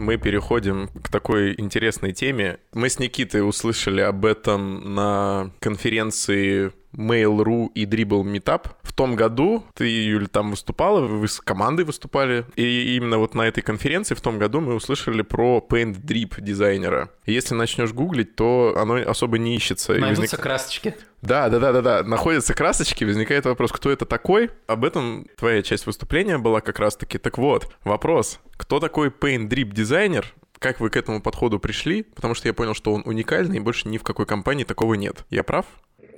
Мы переходим к такой интересной теме. Мы с Никитой услышали об этом на конференции Mail.ru и Dribble Meetup. В том году ты, Юль, там выступала, вы с командой выступали, и именно вот на этой конференции в том году мы услышали про Paint Drip дизайнера. Если начнешь гуглить, то оно особо не ищется. Найдутся возник... красочки. Да, да, да, да, да. Находятся красочки, возникает вопрос, кто это такой? Об этом твоя часть выступления была как раз-таки. Так вот, вопрос. Кто такой Paint Drip дизайнер? Как вы к этому подходу пришли? Потому что я понял, что он уникальный, и больше ни в какой компании такого нет. Я прав?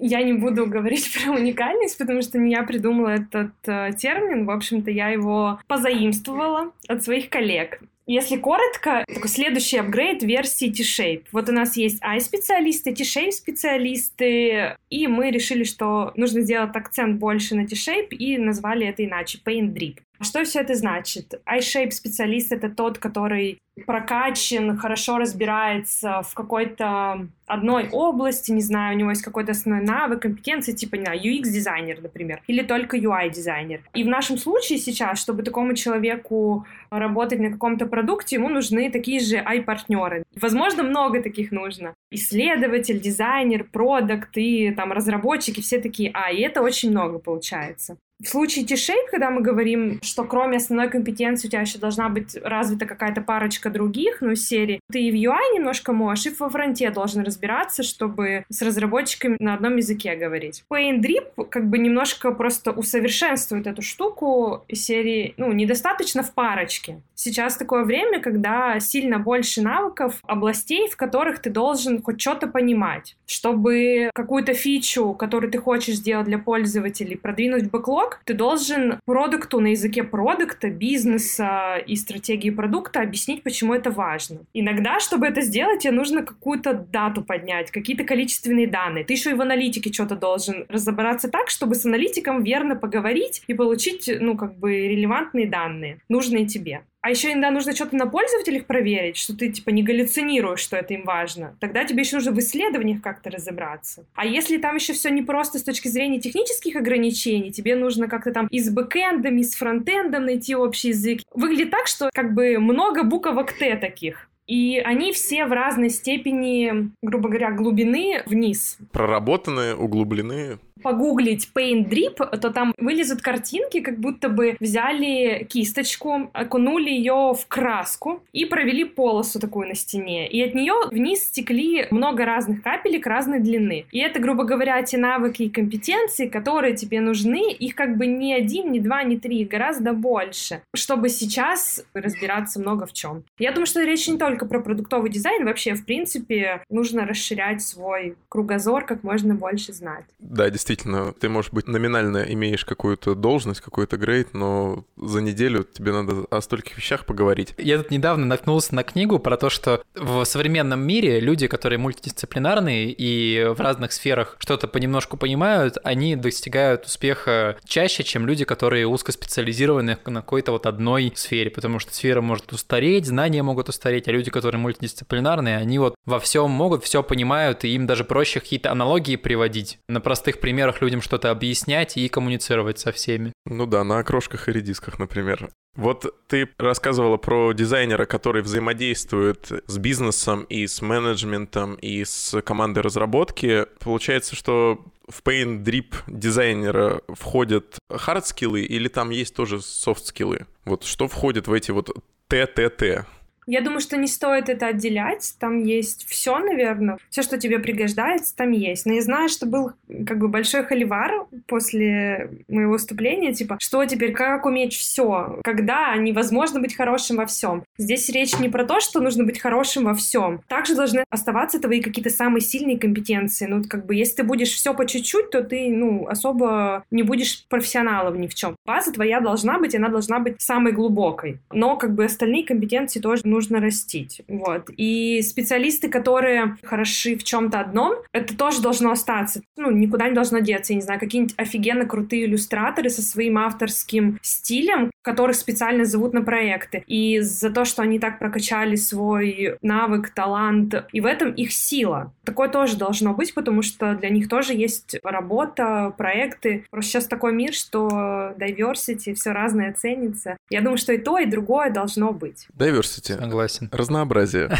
Я не буду говорить про уникальность, потому что не я придумала этот э, термин. В общем-то, я его позаимствовала от своих коллег. Если коротко, такой следующий апгрейд версии T-Shape. Вот у нас есть i-специалисты, T-Shape специалисты, и мы решили, что нужно сделать акцент больше на T-Shape и назвали это иначе, Paint Drip. Что все это значит? iShape специалист — это тот, который прокачан, хорошо разбирается в какой-то одной области, не знаю, у него есть какой-то основной навык, компетенции, типа, не знаю, UX-дизайнер, например, или только UI-дизайнер. И в нашем случае сейчас, чтобы такому человеку работать на каком-то продукте, ему нужны такие же i-партнеры. Возможно, много таких нужно. Исследователь, дизайнер, продукт и там разработчики, все такие а, и это очень много получается. В случае T-Shape, когда мы говорим, что кроме основной компетенции у тебя еще должна быть развита какая-то парочка других, ну, серии, ты и в UI немножко можешь, и во фронте должен разбираться, чтобы с разработчиками на одном языке говорить. Paint Drip как бы немножко просто усовершенствует эту штуку серии, ну, недостаточно в парочке. Сейчас такое время, когда сильно больше навыков, областей, в которых ты должен хоть что-то понимать, чтобы какую-то фичу, которую ты хочешь сделать для пользователей, продвинуть в бэклог, навык, ты должен продукту на языке продукта, бизнеса и стратегии продукта объяснить, почему это важно. Иногда, чтобы это сделать, тебе нужно какую-то дату поднять, какие-то количественные данные. Ты еще и в аналитике что-то должен разобраться так, чтобы с аналитиком верно поговорить и получить, ну, как бы, релевантные данные, нужные тебе. А еще иногда нужно что-то на пользователях проверить, что ты типа не галлюцинируешь, что это им важно. Тогда тебе еще нужно в исследованиях как-то разобраться. А если там еще все не просто с точки зрения технических ограничений, тебе нужно как-то там и с бэкэндом, и с фронтендом найти общий язык. Выглядит так, что как бы много буквок Т таких. И они все в разной степени, грубо говоря, глубины вниз. Проработаны, углублены погуглить Paint Drip, то там вылезут картинки, как будто бы взяли кисточку, окунули ее в краску и провели полосу такую на стене. И от нее вниз стекли много разных капелек разной длины. И это, грубо говоря, те навыки и компетенции, которые тебе нужны. Их как бы не один, не два, не три, гораздо больше, чтобы сейчас разбираться много в чем. Я думаю, что речь не только про продуктовый дизайн, вообще, в принципе, нужно расширять свой кругозор, как можно больше знать. Да, действительно действительно, ты, может быть, номинально имеешь какую-то должность, какой-то грейд, но за неделю тебе надо о стольких вещах поговорить. Я тут недавно наткнулся на книгу про то, что в современном мире люди, которые мультидисциплинарные и в разных сферах что-то понемножку понимают, они достигают успеха чаще, чем люди, которые узкоспециализированы на какой-то вот одной сфере, потому что сфера может устареть, знания могут устареть, а люди, которые мультидисциплинарные, они вот во всем могут, все понимают, и им даже проще какие-то аналогии приводить на простых примерах примерах людям что-то объяснять и коммуницировать со всеми. Ну да, на окрошках и редисках, например. Вот ты рассказывала про дизайнера, который взаимодействует с бизнесом и с менеджментом и с командой разработки. Получается, что в Paint Drip дизайнера входят хард-скиллы или там есть тоже софт-скиллы? Вот что входит в эти вот ТТТ? Я думаю, что не стоит это отделять. Там есть все, наверное. Все, что тебе пригождается, там есть. Но я знаю, что был как бы большой холивар после моего выступления, типа, что теперь, как уметь все, когда невозможно быть хорошим во всем. Здесь речь не про то, что нужно быть хорошим во всем. Также должны оставаться твои какие-то самые сильные компетенции. Ну, как бы, если ты будешь все по чуть-чуть, то ты, ну, особо не будешь профессионалом ни в чем. База твоя должна быть, она должна быть самой глубокой. Но, как бы, остальные компетенции тоже нужно растить. Вот. И специалисты, которые хороши в чем-то одном, это тоже должно остаться. Ну, никуда не должно деться. Я не знаю, какие-нибудь офигенно крутые иллюстраторы со своим авторским стилем, которых специально зовут на проекты. И за то, что они так прокачали свой навык, талант, и в этом их сила. Такое тоже должно быть, потому что для них тоже есть работа, проекты. Просто сейчас такой мир, что diversity, все разное ценится. Я думаю, что и то, и другое должно быть. Diversity. Согласен. Разнообразие.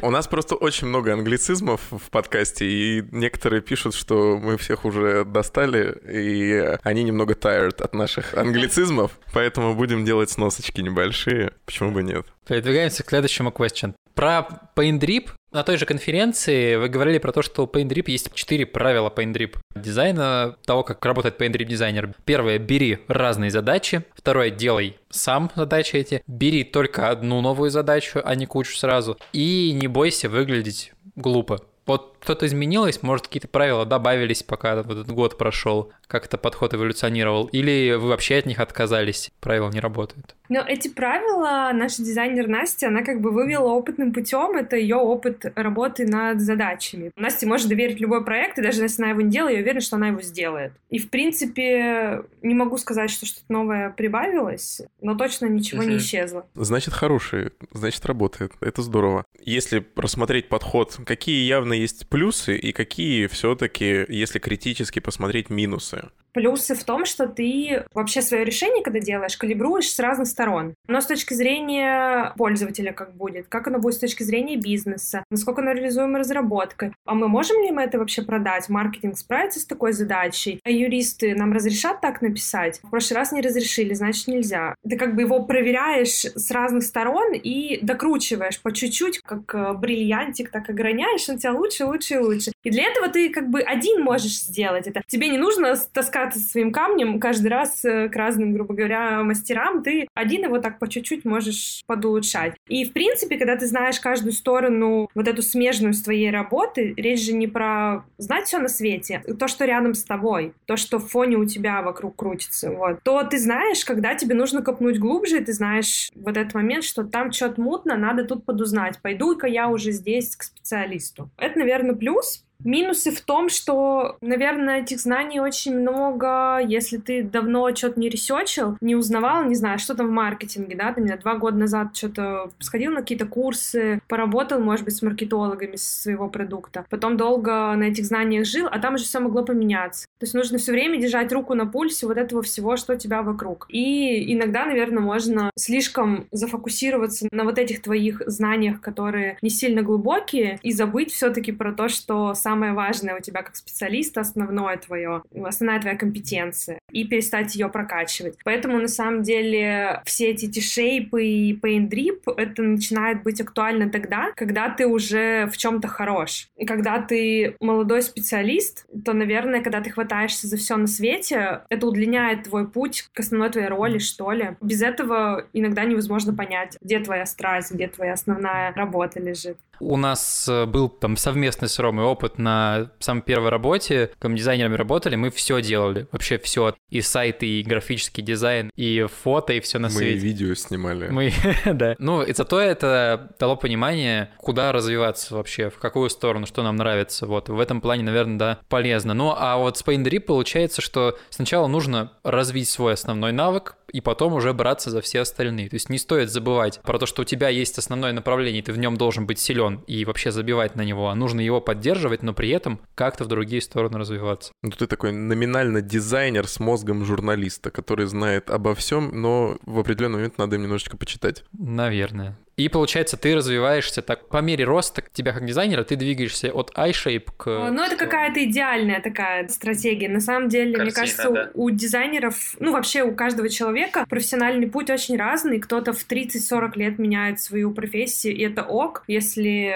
У нас просто очень много англицизмов в подкасте, и некоторые пишут, что мы всех уже достали, и они немного tired от наших англицизмов, поэтому будем делать сносочки небольшие. Почему бы нет? Передвигаемся к следующему question. Про PaintDrip на той же конференции вы говорили про то, что у PaintDrip есть четыре правила PaintDrip дизайна, того, как работает PaintDrip дизайнер. Первое — бери разные задачи. Второе — делай сам задачи эти. Бери только одну новую задачу, а не кучу сразу. И не бойся выглядеть глупо. Вот что-то изменилось, может, какие-то правила добавились, пока вот этот год прошел, как это подход эволюционировал, или вы вообще от них отказались, правила не работают? Но эти правила наш дизайнер Настя, она как бы вывела опытным путем, это ее опыт работы над задачами. Настя может доверить любой проект, и даже если она его не делает, я уверена, что она его сделает. И, в принципе, не могу сказать, что что-то новое прибавилось, но точно ничего не исчезло. Значит, хороший, значит, работает. Это здорово. Если рассмотреть подход, какие явно есть плюсы и какие все-таки, если критически посмотреть, минусы? Плюсы в том, что ты вообще свое решение, когда делаешь, калибруешь с разных сторон. Но с точки зрения пользователя как будет, как оно будет с точки зрения бизнеса, насколько оно реализуемо разработкой. А мы можем ли мы это вообще продать? Маркетинг справится с такой задачей? А юристы нам разрешат так написать? В прошлый раз не разрешили, значит нельзя. Ты как бы его проверяешь с разных сторон и докручиваешь по чуть-чуть, как э, бриллиантик, так и ограняешь, он тебя лучше, лучше и лучше. И для этого ты как бы один можешь сделать это. Тебе не нужно таскать таскаться своим камнем каждый раз э, к разным, грубо говоря, мастерам, ты один его так по чуть-чуть можешь подулучшать. И, в принципе, когда ты знаешь каждую сторону, вот эту смежную с твоей работы, речь же не про знать все на свете, то, что рядом с тобой, то, что в фоне у тебя вокруг крутится, вот, то ты знаешь, когда тебе нужно копнуть глубже, ты знаешь вот этот момент, что там что-то мутно, надо тут подузнать, пойду-ка я уже здесь к специалисту. Это, наверное, плюс, Минусы в том, что, наверное, этих знаний очень много, если ты давно что-то не ресечил, не узнавал, не знаю, что там в маркетинге, да, ты меня два года назад что-то сходил на какие-то курсы, поработал, может быть, с маркетологами своего продукта, потом долго на этих знаниях жил, а там уже все могло поменяться. То есть нужно все время держать руку на пульсе вот этого всего, что у тебя вокруг. И иногда, наверное, можно слишком зафокусироваться на вот этих твоих знаниях, которые не сильно глубокие, и забыть все-таки про то, что сам самое важное у тебя как специалиста, основное твое, основная твоя компетенция, и перестать ее прокачивать. Поэтому, на самом деле, все эти T-шейпы и drip, это начинает быть актуально тогда, когда ты уже в чем-то хорош. И когда ты молодой специалист, то, наверное, когда ты хватаешься за все на свете, это удлиняет твой путь к основной твоей роли, что ли. Без этого иногда невозможно понять, где твоя страсть, где твоя основная работа лежит. У нас э, был там совместный с Ромой опыт на самой первой работе, как дизайнерами работали, мы все делали, вообще все, и сайты, и графический дизайн, и фото, и все на мы свете. Мы видео снимали. Мы, да. Ну, и зато это дало понимание, куда развиваться вообще, в какую сторону, что нам нравится. Вот, в этом плане, наверное, да, полезно. Ну, а вот с Paint получается, что сначала нужно развить свой основной навык, и потом уже браться за все остальные. То есть не стоит забывать про то, что у тебя есть основное направление, ты в нем должен быть силен и вообще забивать на него, а нужно его поддерживать, но при этом как-то в другие стороны развиваться. Ну ты такой номинально дизайнер с мозгом журналиста, который знает обо всем, но в определенный момент надо им немножечко почитать. Наверное. И получается, ты развиваешься так по мере роста тебя как дизайнера, ты двигаешься от iShape к... Ну, это какая-то идеальная такая стратегия. На самом деле, Картина, мне кажется, да. у, у дизайнеров, ну, вообще у каждого человека профессиональный путь очень разный. Кто-то в 30-40 лет меняет свою профессию, и это ок. Если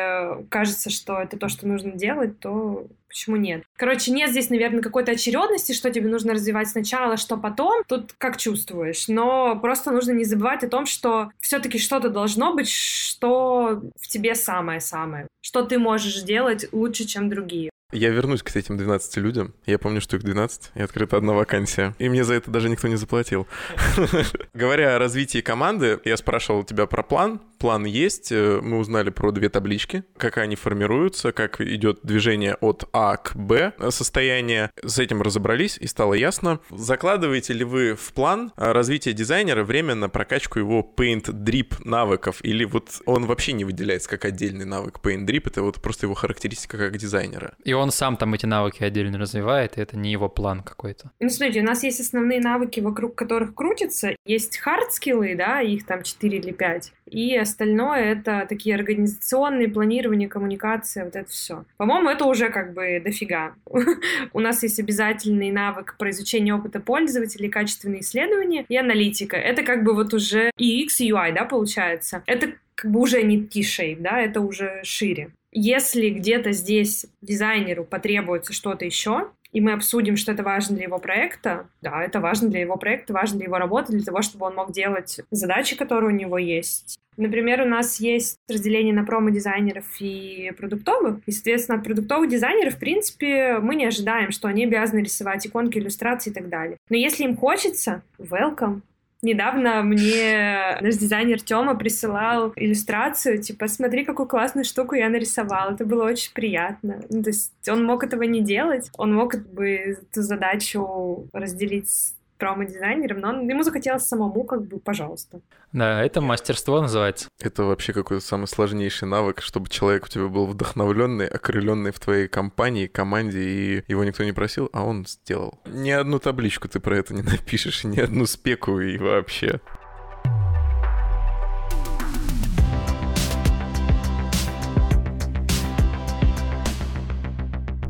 кажется, что это то, что нужно делать, то почему нет? Короче, нет здесь, наверное, какой-то очередности, что тебе нужно развивать сначала, что потом. Тут как чувствуешь. Но просто нужно не забывать о том, что все-таки что-то должно быть, что в тебе самое-самое. Что ты можешь делать лучше, чем другие. Я вернусь к этим 12 людям. Я помню, что их 12, и открыта одна вакансия. И мне за это даже никто не заплатил. Говоря о развитии команды, я спрашивал тебя про план. План есть. Э, мы узнали про две таблички, как они формируются, как идет движение от А к Б состояние. С этим разобрались, и стало ясно. Закладываете ли вы в план развития дизайнера время на прокачку его Paint Drip навыков? Или вот он вообще не выделяется как отдельный навык Paint Drip, это вот просто его характеристика как дизайнера? И он сам там эти навыки отдельно развивает, и это не его план какой-то. Ну, смотрите, у нас есть основные навыки, вокруг которых крутится. Есть хард-скиллы, да, их там 4 или 5. И остальное — это такие организационные, планирование, коммуникация, вот это все. По-моему, это уже как бы дофига. У нас есть обязательный навык про изучение опыта пользователей, качественные исследования и аналитика. Это как бы вот уже и UX, и UI, да, получается. Это как бы уже не T-shape, да, это уже шире. Если где-то здесь дизайнеру потребуется что-то еще, и мы обсудим, что это важно для его проекта, да, это важно для его проекта, важно для его работы, для того, чтобы он мог делать задачи, которые у него есть. Например, у нас есть разделение на промо-дизайнеров и продуктовых, и, соответственно, от продуктовых дизайнеров, в принципе, мы не ожидаем, что они обязаны рисовать иконки, иллюстрации и так далее. Но если им хочется, welcome, Недавно мне наш дизайнер Тёма присылал иллюстрацию, типа, смотри, какую классную штуку я нарисовал. Это было очень приятно. Ну, то есть он мог этого не делать, он мог бы эту задачу разделить промо-дизайнером, но он, ему захотелось самому, как бы, пожалуйста. Да, это мастерство называется. Это вообще какой-то самый сложнейший навык, чтобы человек у тебя был вдохновленный, окрыленный в твоей компании, команде, и его никто не просил, а он сделал. Ни одну табличку ты про это не напишешь, ни одну спеку и вообще.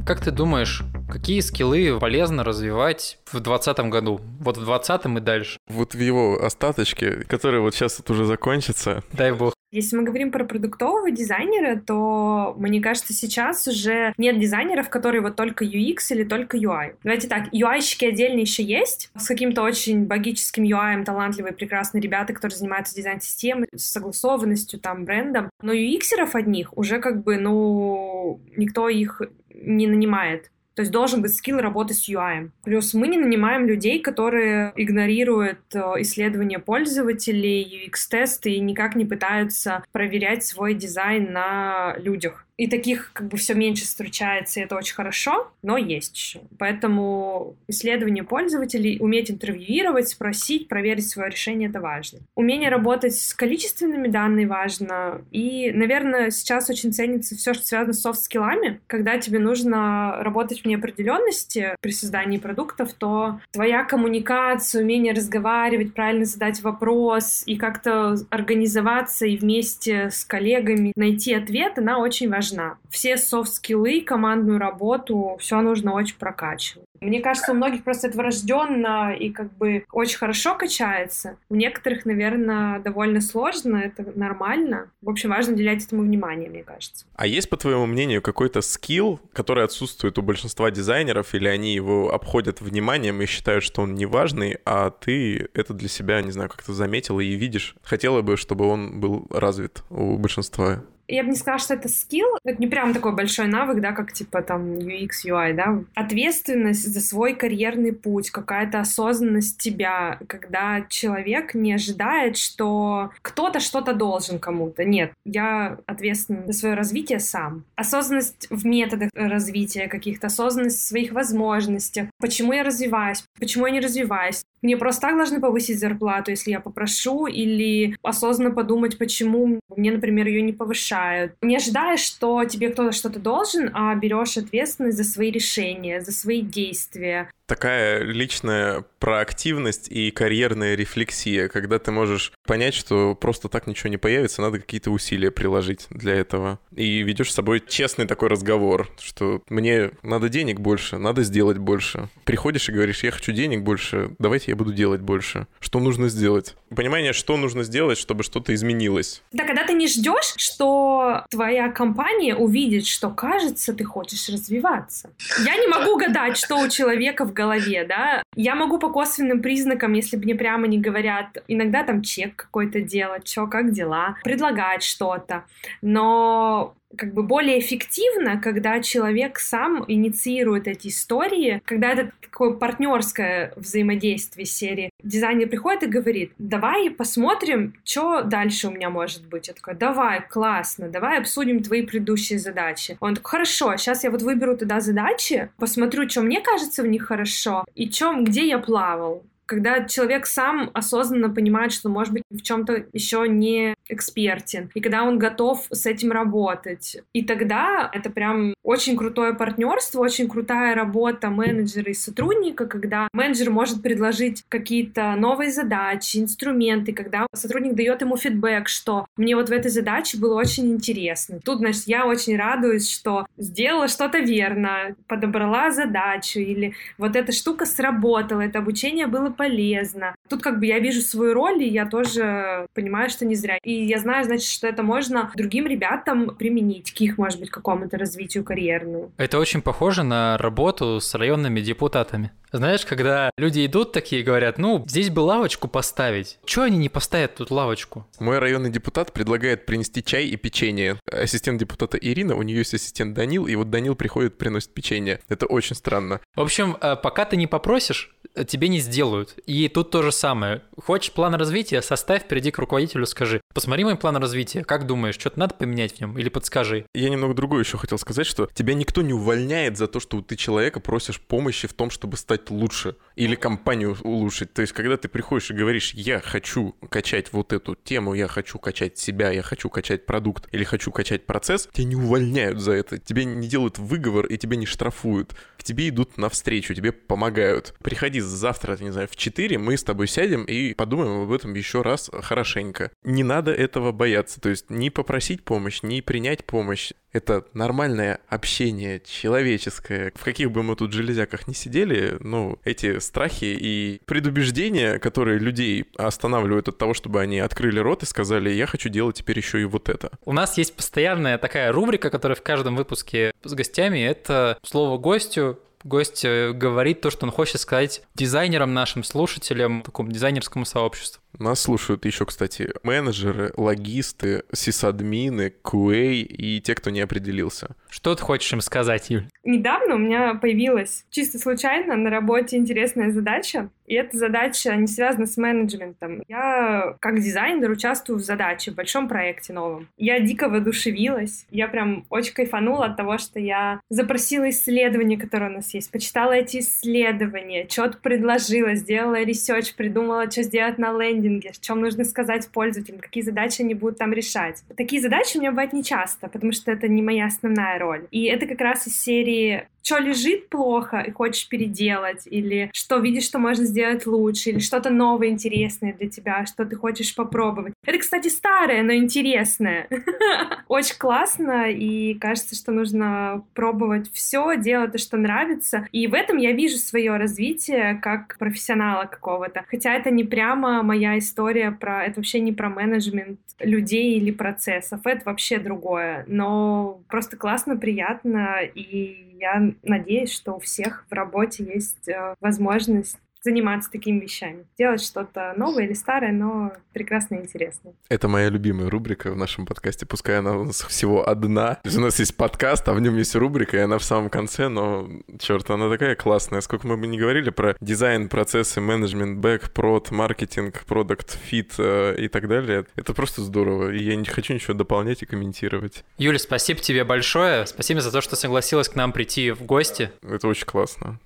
Как ты думаешь, Какие скиллы полезно развивать в 2020 году? Вот в 2020 и дальше. Вот в его остаточке, который вот сейчас вот уже закончится. Дай бог. Если мы говорим про продуктового дизайнера, то, мне кажется, сейчас уже нет дизайнеров, которые вот только UX или только UI. Давайте так, UI-щики отдельно еще есть, с каким-то очень богическим UI, талантливые, прекрасные ребята, которые занимаются дизайн-системой, с согласованностью, там, брендом. Но UX-еров одних уже как бы, ну, никто их не нанимает. То есть должен быть скилл работы с UI. Плюс мы не нанимаем людей, которые игнорируют э, исследования пользователей, UX-тесты и никак не пытаются проверять свой дизайн на людях. И таких как бы все меньше встречается, и это очень хорошо, но есть еще. Поэтому исследование пользователей, уметь интервьюировать, спросить, проверить свое решение — это важно. Умение работать с количественными данными важно. И, наверное, сейчас очень ценится все, что связано с софт-скиллами. Когда тебе нужно работать в неопределенности при создании продуктов, то твоя коммуникация, умение разговаривать, правильно задать вопрос и как-то организоваться и вместе с коллегами найти ответ, она очень важна важна. Все софт-скиллы, командную работу, все нужно очень прокачивать. Мне кажется, у многих просто это врожденно и как бы очень хорошо качается. У некоторых, наверное, довольно сложно, это нормально. В общем, важно уделять этому внимание, мне кажется. А есть, по твоему мнению, какой-то скилл, который отсутствует у большинства дизайнеров, или они его обходят вниманием и считают, что он не важный, а ты это для себя, не знаю, как-то заметила и видишь? Хотела бы, чтобы он был развит у большинства я бы не сказала, что это скилл, это не прям такой большой навык, да, как типа там UX, UI, да. Ответственность за свой карьерный путь, какая-то осознанность тебя, когда человек не ожидает, что кто-то что-то должен кому-то. Нет, я ответственен за свое развитие сам. Осознанность в методах развития каких-то, осознанность в своих возможностях, почему я развиваюсь, почему я не развиваюсь. Мне просто так должны повысить зарплату, если я попрошу, или осознанно подумать, почему мне, например, ее не повышают. Не ожидаешь, что тебе кто-то что-то должен, а берешь ответственность за свои решения, за свои действия такая личная проактивность и карьерная рефлексия, когда ты можешь понять, что просто так ничего не появится, надо какие-то усилия приложить для этого. И ведешь с собой честный такой разговор, что мне надо денег больше, надо сделать больше. Приходишь и говоришь, я хочу денег больше, давайте я буду делать больше. Что нужно сделать? Понимание, что нужно сделать, чтобы что-то изменилось. Да, когда ты не ждешь, что твоя компания увидит, что, кажется, ты хочешь развиваться. Я не могу гадать, что у человека в голове, да. Я могу по косвенным признакам, если мне прямо не говорят, иногда там чек какой-то делать, что, как дела, предлагать что-то. Но как бы более эффективно, когда человек сам инициирует эти истории, когда это такое партнерское взаимодействие серии. Дизайнер приходит и говорит, давай посмотрим, что дальше у меня может быть. Я такой, давай, классно, давай обсудим твои предыдущие задачи. Он такой, хорошо, сейчас я вот выберу туда задачи, посмотрю, что мне кажется в них хорошо, и чем, где я плавал когда человек сам осознанно понимает, что, может быть, в чем-то еще не экспертен, и когда он готов с этим работать. И тогда это прям очень крутое партнерство, очень крутая работа менеджера и сотрудника, когда менеджер может предложить какие-то новые задачи, инструменты, когда сотрудник дает ему фидбэк, что мне вот в этой задаче было очень интересно. Тут, значит, я очень радуюсь, что сделала что-то верно, подобрала задачу, или вот эта штука сработала, это обучение было полезно. Тут как бы я вижу свою роль, и я тоже понимаю, что не зря. И я знаю, значит, что это можно другим ребятам применить к их, может быть, какому-то развитию карьерную. Это очень похоже на работу с районными депутатами. Знаешь, когда люди идут такие и говорят, ну, здесь бы лавочку поставить. Чего они не поставят тут лавочку? Мой районный депутат предлагает принести чай и печенье. Ассистент депутата Ирина, у нее есть ассистент Данил, и вот Данил приходит, приносит печенье. Это очень странно. В общем, э, пока ты не попросишь, тебе не сделают. И тут то же самое. Хочешь план развития, составь, приди к руководителю, скажи, посмотри мой план развития, как думаешь, что-то надо поменять в нем или подскажи. Я немного другое еще хотел сказать, что тебя никто не увольняет за то, что ты человека просишь помощи в том, чтобы стать лучше или компанию улучшить. То есть, когда ты приходишь и говоришь, я хочу качать вот эту тему, я хочу качать себя, я хочу качать продукт или хочу качать процесс, тебя не увольняют за это, тебе не делают выговор и тебя не штрафуют. К тебе идут навстречу, тебе помогают. Приходи завтра, не знаю, в 4 мы с тобой сядем и подумаем об этом еще раз хорошенько. Не надо этого бояться, то есть не попросить помощь, не принять помощь. Это нормальное общение человеческое. В каких бы мы тут железяках не сидели, ну, эти страхи и предубеждения, которые людей останавливают от того, чтобы они открыли рот и сказали, я хочу делать теперь еще и вот это. У нас есть постоянная такая рубрика, которая в каждом выпуске с гостями, это слово гостю гость э, говорит то, что он хочет сказать дизайнерам, нашим слушателям, такому дизайнерскому сообществу. Нас слушают еще, кстати, менеджеры, логисты, сисадмины, QA и те, кто не определился. Что ты хочешь им сказать, Юль? Недавно у меня появилась чисто случайно на работе интересная задача, и эта задача не связана с менеджментом. Я как дизайнер участвую в задаче, в большом проекте новом. Я дико воодушевилась. Я прям очень кайфанула от того, что я запросила исследования, которые у нас есть, почитала эти исследования, что-то предложила, сделала research, придумала, что сделать на лендинге, чем нужно сказать пользователям, какие задачи они будут там решать. Такие задачи у меня бывают нечасто, потому что это не моя основная роль. И это как раз из серии что лежит плохо и хочешь переделать, или что видишь, что можно сделать лучше, или что-то новое, интересное для тебя, что ты хочешь попробовать. Это, кстати, старое, но интересное. Очень классно, и кажется, что нужно пробовать все, делать то, что нравится. И в этом я вижу свое развитие как профессионала какого-то. Хотя это не прямо моя история про... Это вообще не про менеджмент людей или процессов. Это вообще другое. Но просто классно, приятно, и я надеюсь, что у всех в работе есть э, возможность заниматься такими вещами. Делать что-то новое или старое, но прекрасно и интересное. Это моя любимая рубрика в нашем подкасте. Пускай она у нас всего одна. То есть у нас есть подкаст, а в нем есть рубрика, и она в самом конце, но, черт, она такая классная. Сколько мы бы не говорили про дизайн, процессы, менеджмент, бэк, прод, маркетинг, product fit э, и так далее. Это просто здорово. И я не хочу ничего дополнять и комментировать. Юля, спасибо тебе большое. Спасибо за то, что согласилась к нам прийти в гости. Это очень классно.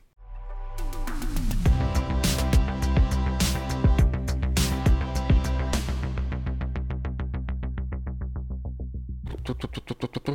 tu, tu, tu,